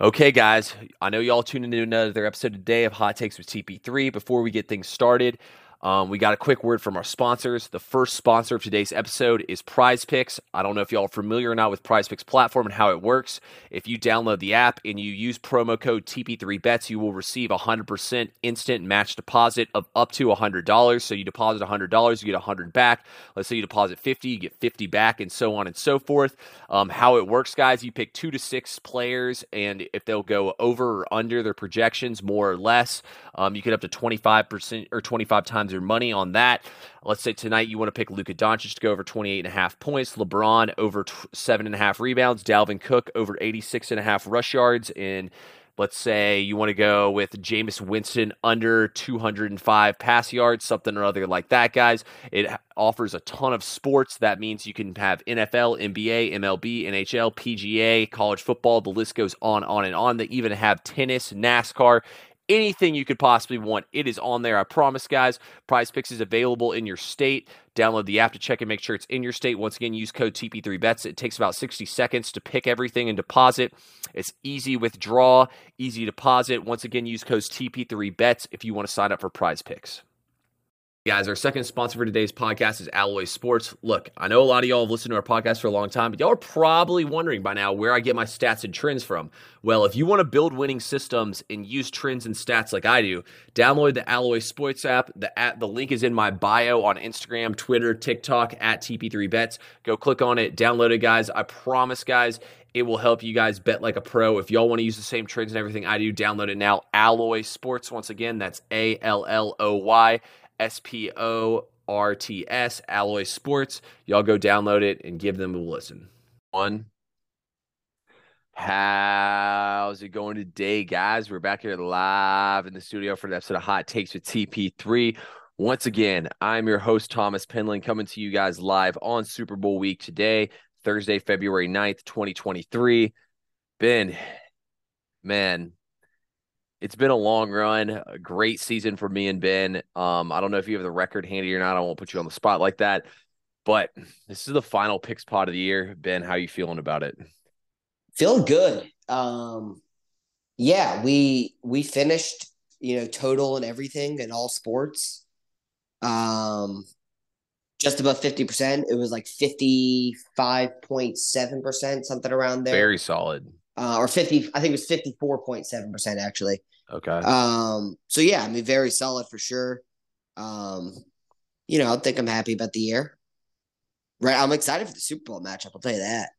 Okay, guys, I know y'all tuned into another episode today of Hot Takes with TP3. Before we get things started, um, we got a quick word from our sponsors. The first sponsor of today's episode is Prize Picks. I don't know if y'all are familiar or not with Prize Picks platform and how it works. If you download the app and you use promo code TP3Bets, you will receive a 100% instant match deposit of up to $100. So you deposit $100, you get 100 back. Let's say you deposit 50, you get 50 back, and so on and so forth. Um, how it works, guys, you pick two to six players, and if they'll go over or under their projections, more or less, um, you get up to 25% or 25 times your money on that. Let's say tonight you want to pick Luka Doncic to go over 28 and a half points, LeBron over t- seven and a half rebounds, Dalvin Cook over 86 and a half rush yards, and let's say you want to go with Jameis Winston under 205 pass yards, something or other like that, guys. It offers a ton of sports. That means you can have NFL, NBA, MLB, NHL, PGA, college football. The list goes on, on, and on. They even have tennis, NASCAR anything you could possibly want. It is on there. I promise, guys. Prize Picks is available in your state. Download the app to check and make sure it's in your state. Once again, use code TP3Bets. It takes about 60 seconds to pick everything and deposit. It's easy withdraw, easy deposit. Once again, use code TP3Bets if you want to sign up for Prize Picks. Guys, our second sponsor for today's podcast is Alloy Sports. Look, I know a lot of y'all have listened to our podcast for a long time, but y'all are probably wondering by now where I get my stats and trends from. Well, if you want to build winning systems and use trends and stats like I do, download the Alloy Sports app. The app, the link is in my bio on Instagram, Twitter, TikTok at TP3Bets. Go click on it, download it, guys. I promise, guys, it will help you guys bet like a pro. If y'all want to use the same trends and everything I do, download it now. Alloy Sports, once again, that's A L L O Y S P O R T S, Alloy Sports. Y'all go download it and give them a listen. One. How's it going today, guys? We're back here live in the studio for the episode of Hot Takes with TP3. Once again, I'm your host, Thomas Penland, coming to you guys live on Super Bowl week today, Thursday, February 9th, 2023. Ben, man, it's been a long run, a great season for me and Ben. Um, I don't know if you have the record handy or not. I won't put you on the spot like that, but this is the final picks pot of the year. Ben, how you feeling about it? Feeling good. Um, yeah, we we finished, you know, total and everything in all sports. Um, just about fifty percent. It was like fifty five point seven percent, something around there. Very solid. Uh, or fifty, I think it was fifty four point seven percent actually. Okay. Um. So yeah, I mean, very solid for sure. Um, you know, I think I'm happy about the year. Right, I'm excited for the Super Bowl matchup. I'll tell you that.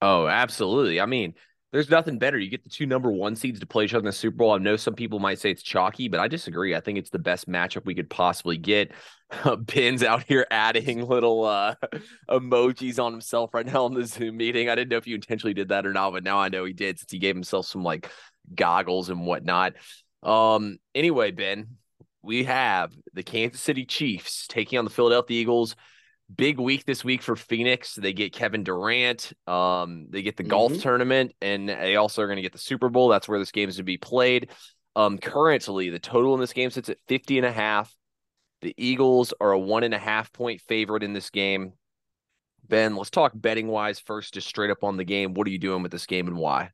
Oh, absolutely. I mean, there's nothing better. You get the two number one seeds to play each other in the Super Bowl. I know some people might say it's chalky, but I disagree. I think it's the best matchup we could possibly get. Ben's out here adding little uh, emojis on himself right now in the Zoom meeting. I didn't know if you intentionally did that or not, but now I know he did since he gave himself some like goggles and whatnot. Um, anyway, Ben, we have the Kansas City Chiefs taking on the Philadelphia Eagles. Big week this week for Phoenix. They get Kevin Durant. Um, they get the mm-hmm. golf tournament, and they also are going to get the Super Bowl. That's where this game is to be played. Um, currently, the total in this game sits at 50 and a half. The Eagles are a one and a half point favorite in this game. Ben, let's talk betting wise first, just straight up on the game. What are you doing with this game and why?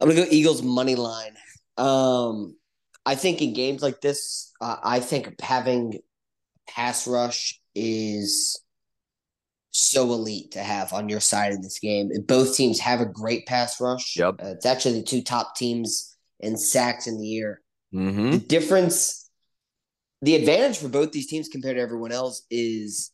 I'm gonna go Eagles money line. Um, I think in games like this, uh, I think having pass rush is so elite to have on your side in this game. Both teams have a great pass rush. Yep, uh, it's actually the two top teams in sacks in the year. Mm-hmm. The difference, the advantage for both these teams compared to everyone else is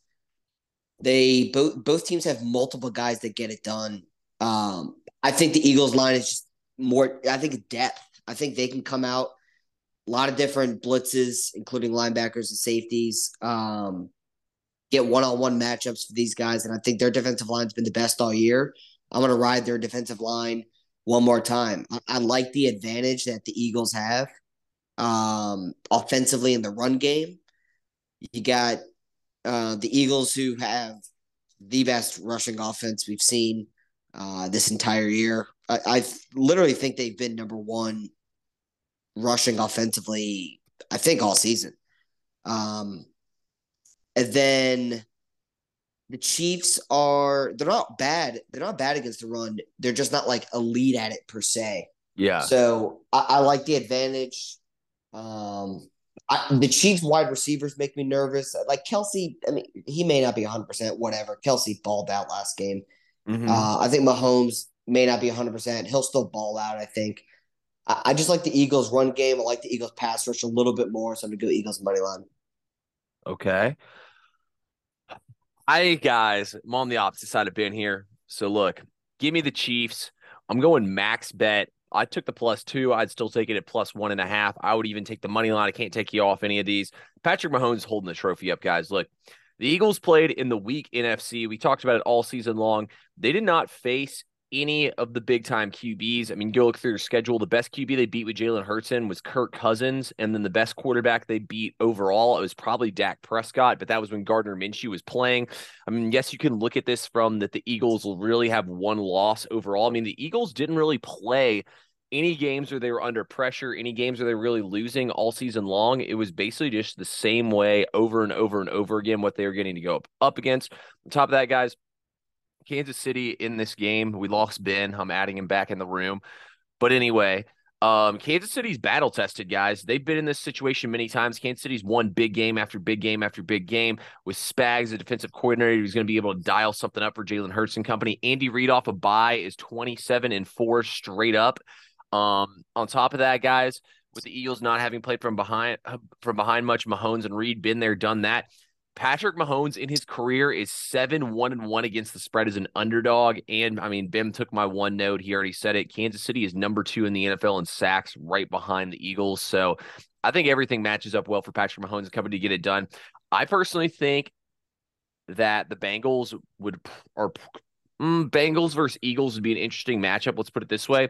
they both both teams have multiple guys that get it done. Um, I think the Eagles line is just more. I think depth. I think they can come out a lot of different blitzes, including linebackers and safeties. Um, get one on one matchups for these guys, and I think their defensive line's been the best all year. I'm going to ride their defensive line one more time. I, I, like the advantage that the Eagles have um, offensively in the run game. You got uh, the Eagles who have the best rushing offense we've seen uh, this entire year. I, I literally think they've been number one rushing offensively, I think all season. Um, and then the Chiefs are they're not bad. They're not bad against the run. They're just not like elite at it per se. Yeah. So I, I like the advantage. Um, I, the Chiefs wide receivers make me nervous. Like Kelce, I mean, he may not be 100, percent whatever. Kelce balled out last game. Mm-hmm. Uh, I think Mahomes may not be 100. percent He'll still ball out. I think. I, I, just like the Eagles run game. I like the Eagles pass rush a little bit more, so I'm gonna go Eagles money line. Okay. I guys, I'm on the opposite side of Ben here. So look, give me the Chiefs. I'm going max bet. I took the plus two. I'd still take it at plus one and a half. I would even take the money line. I can't take you off any of these. Patrick Mahomes holding the trophy up, guys. Look, the Eagles played in the weak NFC. We talked about it all season long. They did not face any of the big time QBs. I mean, go look through their schedule. The best QB they beat with Jalen Hurts was Kirk Cousins, and then the best quarterback they beat overall it was probably Dak Prescott, but that was when Gardner Minshew was playing. I mean, yes, you can look at this from that the Eagles will really have one loss overall. I mean, the Eagles didn't really play any games where they were under pressure, any games where they're really losing all season long. It was basically just the same way over and over and over again what they were getting to go up, up against. On top of that, guys, Kansas City in this game. We lost Ben. I'm adding him back in the room. But anyway, um, Kansas City's battle tested, guys. They've been in this situation many times. Kansas City's won big game after big game after big game with Spags, the defensive coordinator, who's going to be able to dial something up for Jalen Hurts and company. Andy Reid off a bye is 27 and four straight up. Um, on top of that, guys, with the Eagles not having played from behind from behind much, Mahomes and Reid been there, done that. Patrick Mahomes in his career is seven one and one against the spread as an underdog. And I mean, Ben took my one note. He already said it. Kansas City is number two in the NFL in sacks, right behind the Eagles. So I think everything matches up well for Patrick Mahomes company to get it done. I personally think that the Bengals would or mm, Bengals versus Eagles would be an interesting matchup. Let's put it this way: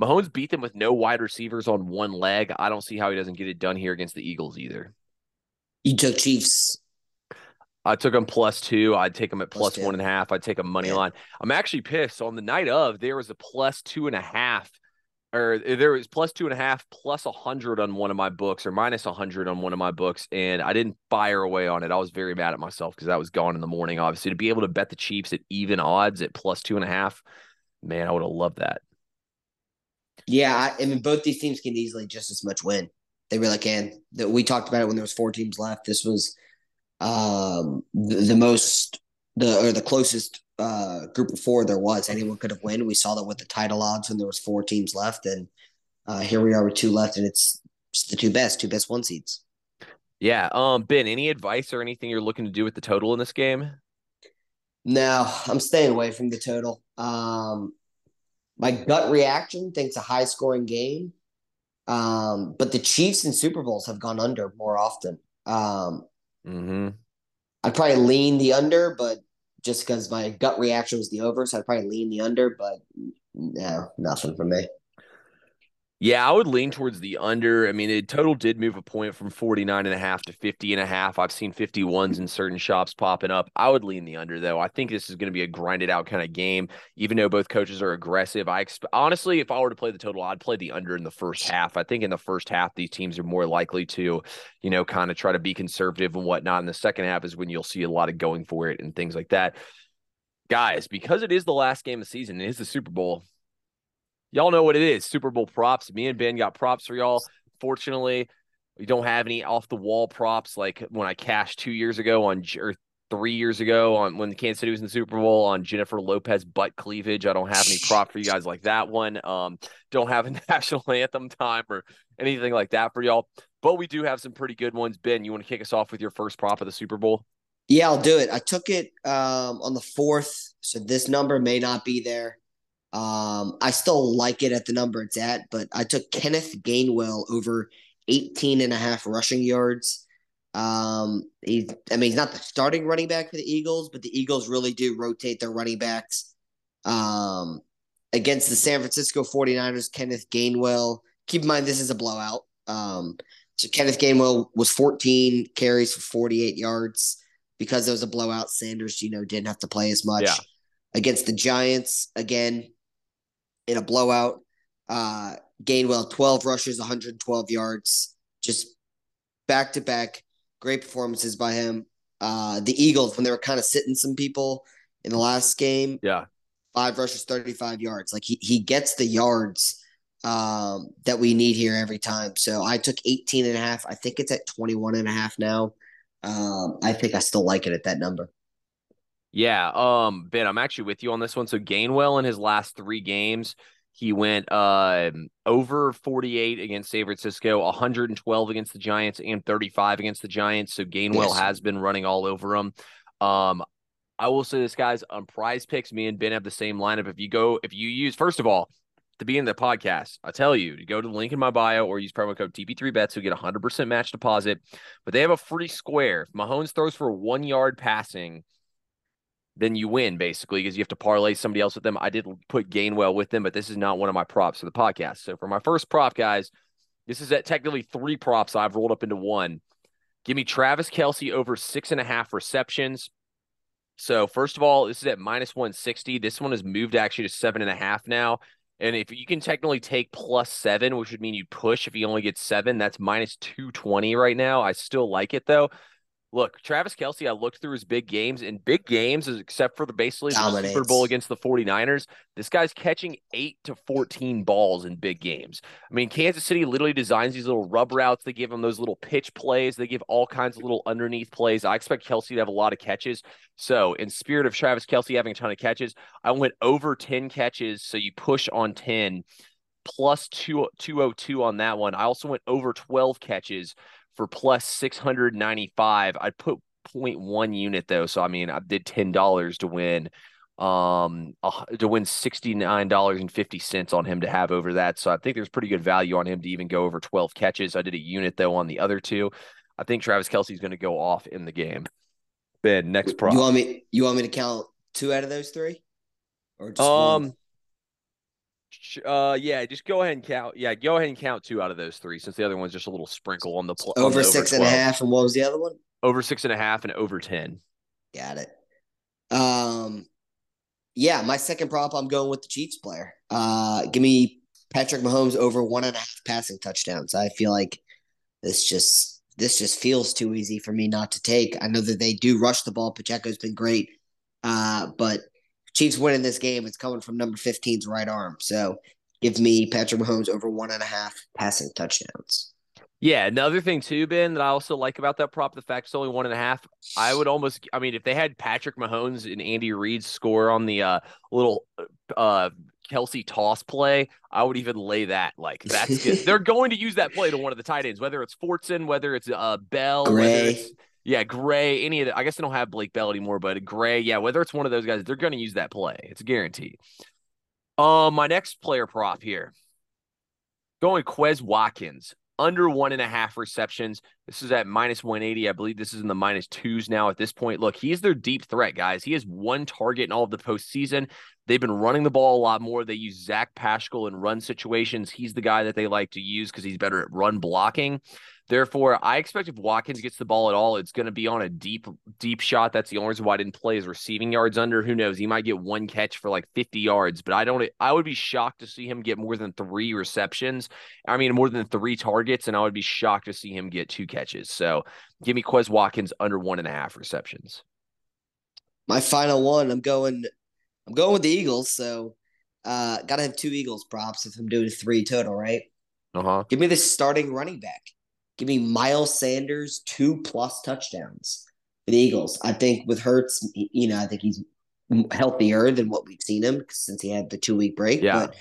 Mahomes beat them with no wide receivers on one leg. I don't see how he doesn't get it done here against the Eagles either. You took Chiefs I took them plus two. I'd take them at plus, plus one and a half. I'd take a money yeah. line. I'm actually pissed. On the night of, there was a plus two and a half, or uh, there was plus two and a half, plus a hundred on one of my books, or minus a hundred on one of my books, and I didn't fire away on it. I was very mad at myself because I was gone in the morning. Obviously, to be able to bet the Chiefs at even odds at plus two and a half, man, I would have loved that. Yeah, I mean, both these teams can easily just as much win. They really can. That we talked about it when there was four teams left. This was um, the, the most the or the closest uh, group of four there was. Anyone could have won. We saw that with the title odds when there was four teams left, and uh, here we are with two left, and it's the two best, two best one seeds. Yeah. Um, Ben, any advice or anything you're looking to do with the total in this game? No, I'm staying away from the total. Um, my gut reaction thinks a high scoring game. Um, but the Chiefs and Super Bowls have gone under more often. Um, Mm-hmm. I'd probably lean the under, but just because my gut reaction was the over, so I'd probably lean the under, but no, nothing for me. Yeah, I would lean towards the under. I mean, the total did move a point from 49 and a half to 50 and a half. I've seen 51s in certain shops popping up. I would lean the under though. I think this is going to be a grinded out kind of game even though both coaches are aggressive. I exp- honestly, if I were to play the total, I'd play the under in the first half. I think in the first half these teams are more likely to, you know, kind of try to be conservative and whatnot. In the second half is when you'll see a lot of going for it and things like that. Guys, because it is the last game of the season, it is the Super Bowl y'all know what it is Super Bowl props. Me and Ben got props for y'all. Fortunately, we don't have any off the wall props like when I cashed two years ago on or three years ago on when the Kansas City was in the Super Bowl on Jennifer Lopez butt cleavage. I don't have any prop for you guys like that one. Um, don't have a national anthem time or anything like that for y'all. But we do have some pretty good ones. Ben, you want to kick us off with your first prop of the Super Bowl? Yeah, I'll do it. I took it um, on the fourth, so this number may not be there. Um, I still like it at the number it's at, but I took Kenneth Gainwell over 18 and a half rushing yards. Um, he's, I mean, he's not the starting running back for the Eagles, but the Eagles really do rotate their running backs. Um, against the San Francisco 49ers, Kenneth Gainwell, keep in mind this is a blowout. Um, so Kenneth Gainwell was 14 carries for 48 yards because it was a blowout. Sanders, you know, didn't have to play as much. Yeah. Against the Giants, again, in a blowout. Uh, Gainwell, 12 rushes, 112 yards, just back to back. Great performances by him. uh, the Eagles when they were kind of sitting some people in the last game. Yeah. Five rushes, 35 yards. Like he, he gets the yards um, that we need here every time. So I took 18 and a half. I think it's at 21 and a half now. Um, I think I still like it at that number. Yeah, um, Ben, I'm actually with you on this one. So Gainwell in his last three games, he went uh, over 48 against San Francisco, 112 against the Giants, and 35 against the Giants. So Gainwell yes. has been running all over them. Um, I will say this, guys, on prize picks, me and Ben have the same lineup. If you go, if you use, first of all, to be in the podcast, I tell you to go to the link in my bio or use promo code TP3Bets to get 100% match deposit. But they have a free square. If Mahomes throws for one yard passing, then you win basically because you have to parlay somebody else with them. I did put Gainwell with them, but this is not one of my props for the podcast. So for my first prop, guys, this is at technically three props I've rolled up into one. Give me Travis Kelce over six and a half receptions. So first of all, this is at minus 160. This one has moved actually to seven and a half now. And if you can technically take plus seven, which would mean you push if you only get seven, that's minus 220 right now. I still like it though. Look, Travis Kelce, I looked through his big games. In big games, except for the basically the Super Bowl against the 49ers, this guy's catching 8 to 14 balls in big games. I mean, Kansas City literally designs these little rub routes. They give him those little pitch plays. They give all kinds of little underneath plays. I expect Kelce to have a lot of catches. So, in spirit of Travis Kelce having a ton of catches, I went over 10 catches. So you push on 10 plus two, 202 on that one. I also went over 12 catches for plus 695. I'd put 0.1 unit though. So I mean, I did $10 to win um to win $69.50 on him to have over that. So I think there's pretty good value on him to even go over 12 catches. I did a unit though on the other two. I think Travis Kelce's going to go off in the game. Ben, next prop. You want me you want me to count two out of those three? Or just um one? Uh, yeah, just go ahead and count. Yeah, go ahead and count two out of those three, since the other one's just a little sprinkle on the pl- over, the six over and a half. And what was the other one? Over six and a half and over ten. Got it. Um, yeah, my second prop, I'm going with the Chiefs player. Uh, give me Patrick Mahomes over one and a half passing touchdowns. I feel like this just this just feels too easy for me not to take. I know that they do rush the ball. Pacheco's been great, uh, but Chiefs winning this game. It's coming from number 15's right arm. So give me Patrick Mahomes over one and a half passing touchdowns. Yeah, another thing too, Ben, that I also like about that prop, the fact it's only one and a half. I would almost, I mean, if they had Patrick Mahomes and Andy Reid score on the uh, little uh, Kelce toss play, I would even lay that. Like that's good. They're going to use that play to one of the tight ends, whether it's Fortson, whether it's uh, Bell, Gray. whether it's yeah, Gray, any of the, I guess they don't have Blake Bell anymore, but Gray, yeah, whether it's one of those guys, they're going to use that play. It's a guarantee. Um, my next player prop here, going Quez Watkins under one and a half receptions. This is at minus 180. I believe this is in the minus twos now at this point. Look, he's their deep threat, guys. He has one target in all of the postseason. They've been running the ball a lot more. They use Zach Pascal in run situations. He's the guy that they like to use because he's better at run blocking. Therefore, I expect if Watkins gets the ball at all, it's going to be on a deep, deep shot. That's the only reason why I didn't play his receiving yards under. Who knows? He might get one catch for like 50 yards, but I don't, I would be shocked to see him get more than three receptions. I mean, more than three targets, and I would be shocked to see him get two catches. So give me Quez Watkins under one and a half receptions. My final one, I'm going, I'm going with the Eagles. So, uh, got to have two Eagles props if I'm doing three total, right? Uh huh. Give me the starting running back. Give me Miles Sanders two plus touchdowns for the Eagles. I think with Hurts, you know, I think he's healthier than what we've seen him since he had the two week break. Yeah. But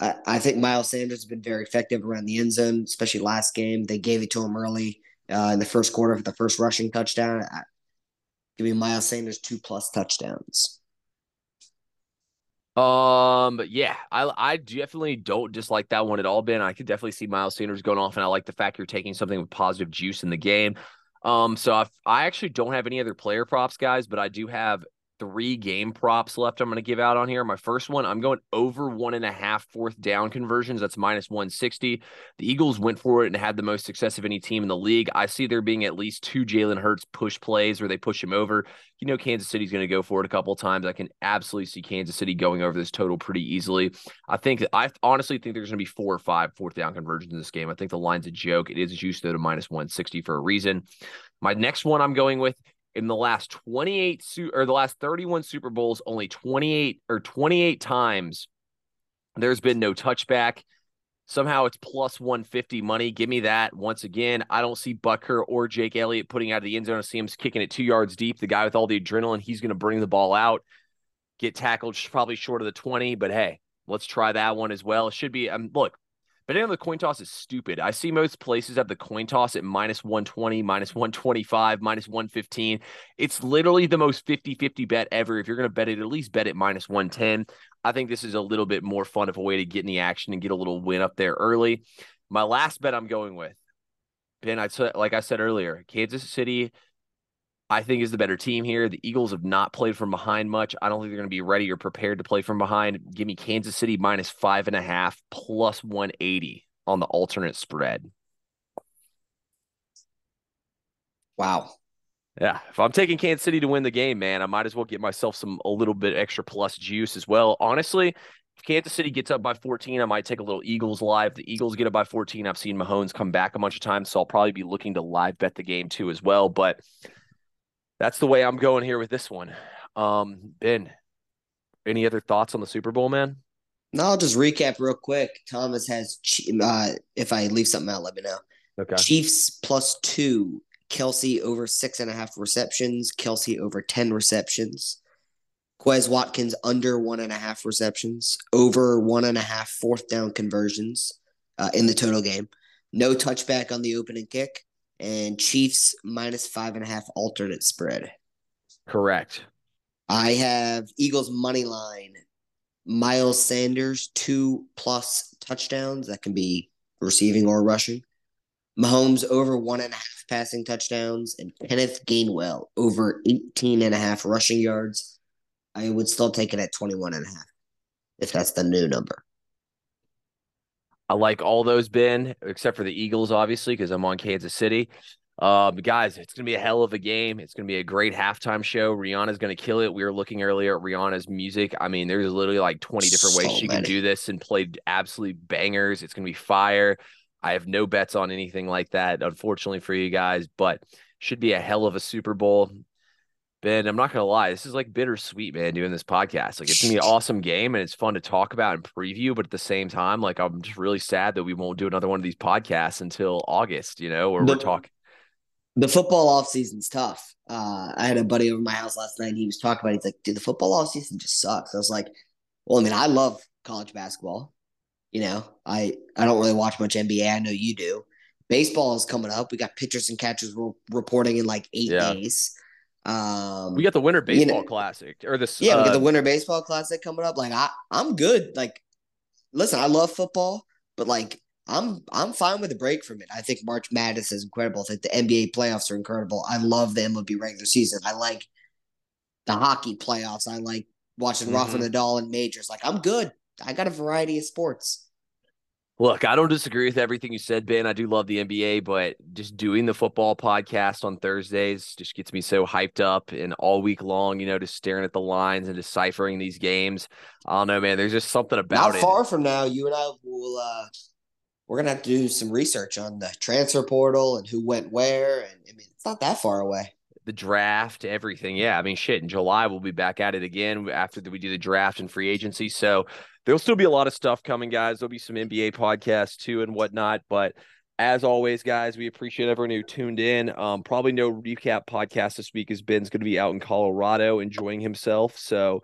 I, I, think Miles Sanders has been very effective around the end zone, especially last game. They gave it to him early uh, in the first quarter for the first rushing touchdown. I, give me Miles Sanders two plus touchdowns. Um, but yeah, I I definitely don't dislike that one at all, Ben. I could definitely see Miles Sanders going off, and I like the fact you're taking something with positive juice in the game. Um, so I've, I actually don't have any other player props, guys, but I do have three game props left I'm going to give out on here. My first one, I'm going over one and a half fourth down conversions. That's minus 160. The Eagles went for it and had the most success of any team in the league. I see there being at least two Jalen Hurts push plays where they push him over. You know, Kansas City's going to go for it a couple times. I can absolutely see Kansas City going over this total pretty easily. I think, I honestly think there's going to be four or five fourth down conversions in this game. I think the line's a joke. It is juiced though to minus 160 for a reason. My next one I'm going with in the last 28 su- or the last 31 Super Bowls, only 28 or 28 times there's been no touchback. Somehow it's plus 150 money. Give me that. Once again, I don't see Butker or Jake Elliott putting out of the end zone. I see him kicking it two yards deep. The guy with all the adrenaline, he's going to bring the ball out, get tackled probably short of the 20. But hey, let's try that one as well. It should be, um, look, betting on the coin toss is stupid. I see most places have the coin toss at minus 120, minus 125, minus 115. It's literally the most 50 50 bet ever. If you're going to bet it, at least bet it minus 110. I think this is a little bit more fun of a way to get in the action and get a little win up there early. My last bet I'm going with, Ben, I like I said earlier, Kansas City I think is the better team here. The Eagles have not played from behind much. I don't think they're going to be ready or prepared to play from behind. Give me Kansas City minus five and a half plus 180 on the alternate spread. Wow. Yeah, if I'm taking Kansas City to win the game, man, I might as well get myself some a little bit extra plus juice as well. Honestly, if Kansas City gets up by 14, I might take a little Eagles live. The Eagles get up by 14. I've seen Mahomes come back a bunch of times, so I'll probably be looking to live bet the game too as well. But that's the way I'm going here with this one. Um, Ben, any other thoughts on the Super Bowl, man? No, I'll just recap real quick. Thomas has, uh, if I leave something out, let me know. Okay. Chiefs plus two, Kelce over six and a half receptions, Kelce over 10 receptions, Quez Watkins under one and a half receptions, over one and a half fourth down conversions uh, in the total game, no touchback on the opening kick, and Chiefs minus five and a half alternate spread. Correct. I have Eagles money line. Miles Sanders two plus touchdowns that can be receiving or rushing. Mahomes over one and a half passing touchdowns and Kenneth Gainwell over 18 and a half rushing yards. I would still take it at 21 and a half if that's the new number. I like all those, Ben, except for the Eagles, obviously, because I'm on Kansas City. But guys, it's going to be a hell of a game. It's going to be a great halftime show. Rihanna's going to kill it. We were looking earlier at Rihanna's music. I mean, there's literally like 20 different so ways she many. can do this and play absolute bangers. It's going to be fire. I have no bets on anything like that, unfortunately for you guys, but should be a hell of a Super Bowl. Ben, I'm not gonna lie, this is like bittersweet, man, doing this podcast. Like it's gonna be an awesome game and it's fun to talk about and preview, but at the same time, like I'm just really sad that we won't do another one of these podcasts until August, you know, where the, we're talking. The football off season's tough. Uh, I had a buddy over my house last night and he was talking about it. he's like, dude, the football off season just sucks. I was like, Well, I mean, I love college basketball. You know, I I don't really watch much NBA. I know you do. Baseball is coming up. We got pitchers and catchers reporting in like eight yeah. days. Um, we got the Winter Baseball you know, Classic or this. Yeah, uh, we got the Winter Baseball Classic coming up. Like I, I'm good. Like, listen, I love football, but like I'm I'm fine with a break from it. I think March Madness is incredible. I think the NBA playoffs are incredible. I love the MLB regular season. I like the hockey playoffs. I like watching mm-hmm. Rafa Nadal and majors. Like I'm good. I got a variety of sports. Look, I don't disagree with everything you said, Ben. I do love the NBA, but just doing the football podcast on Thursdays just gets me so hyped up and all week long, you know, just staring at the lines and deciphering these games. I don't know, man. There's just something about Not it. Not far from now, you and I will uh we're gonna have to do some research on the transfer portal and who went where. And I mean, it's not that far away the draft, everything. Yeah, I mean, shit. In July, we'll be back at it again after we do the draft and free agency. So there'll still be a lot of stuff coming, guys. There'll be some NBA podcasts too and whatnot. But as always, guys, we appreciate everyone who tuned in. Um, probably no recap podcast this week as Ben's going to be out in Colorado enjoying himself. So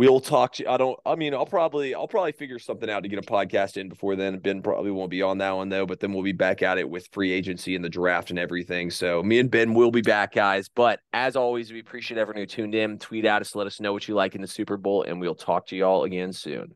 we'll talk to you. I don't I mean I'll probably I'll probably figure something out to get a podcast in before then. Ben probably won't be on that one though, but then we'll be back at it with free agency and the draft and everything. So me and Ben will be back, guys. But as always, we appreciate everyone who tuned in. Tweet at us, let us know what you like in the Super Bowl, and we'll talk to y'all again soon.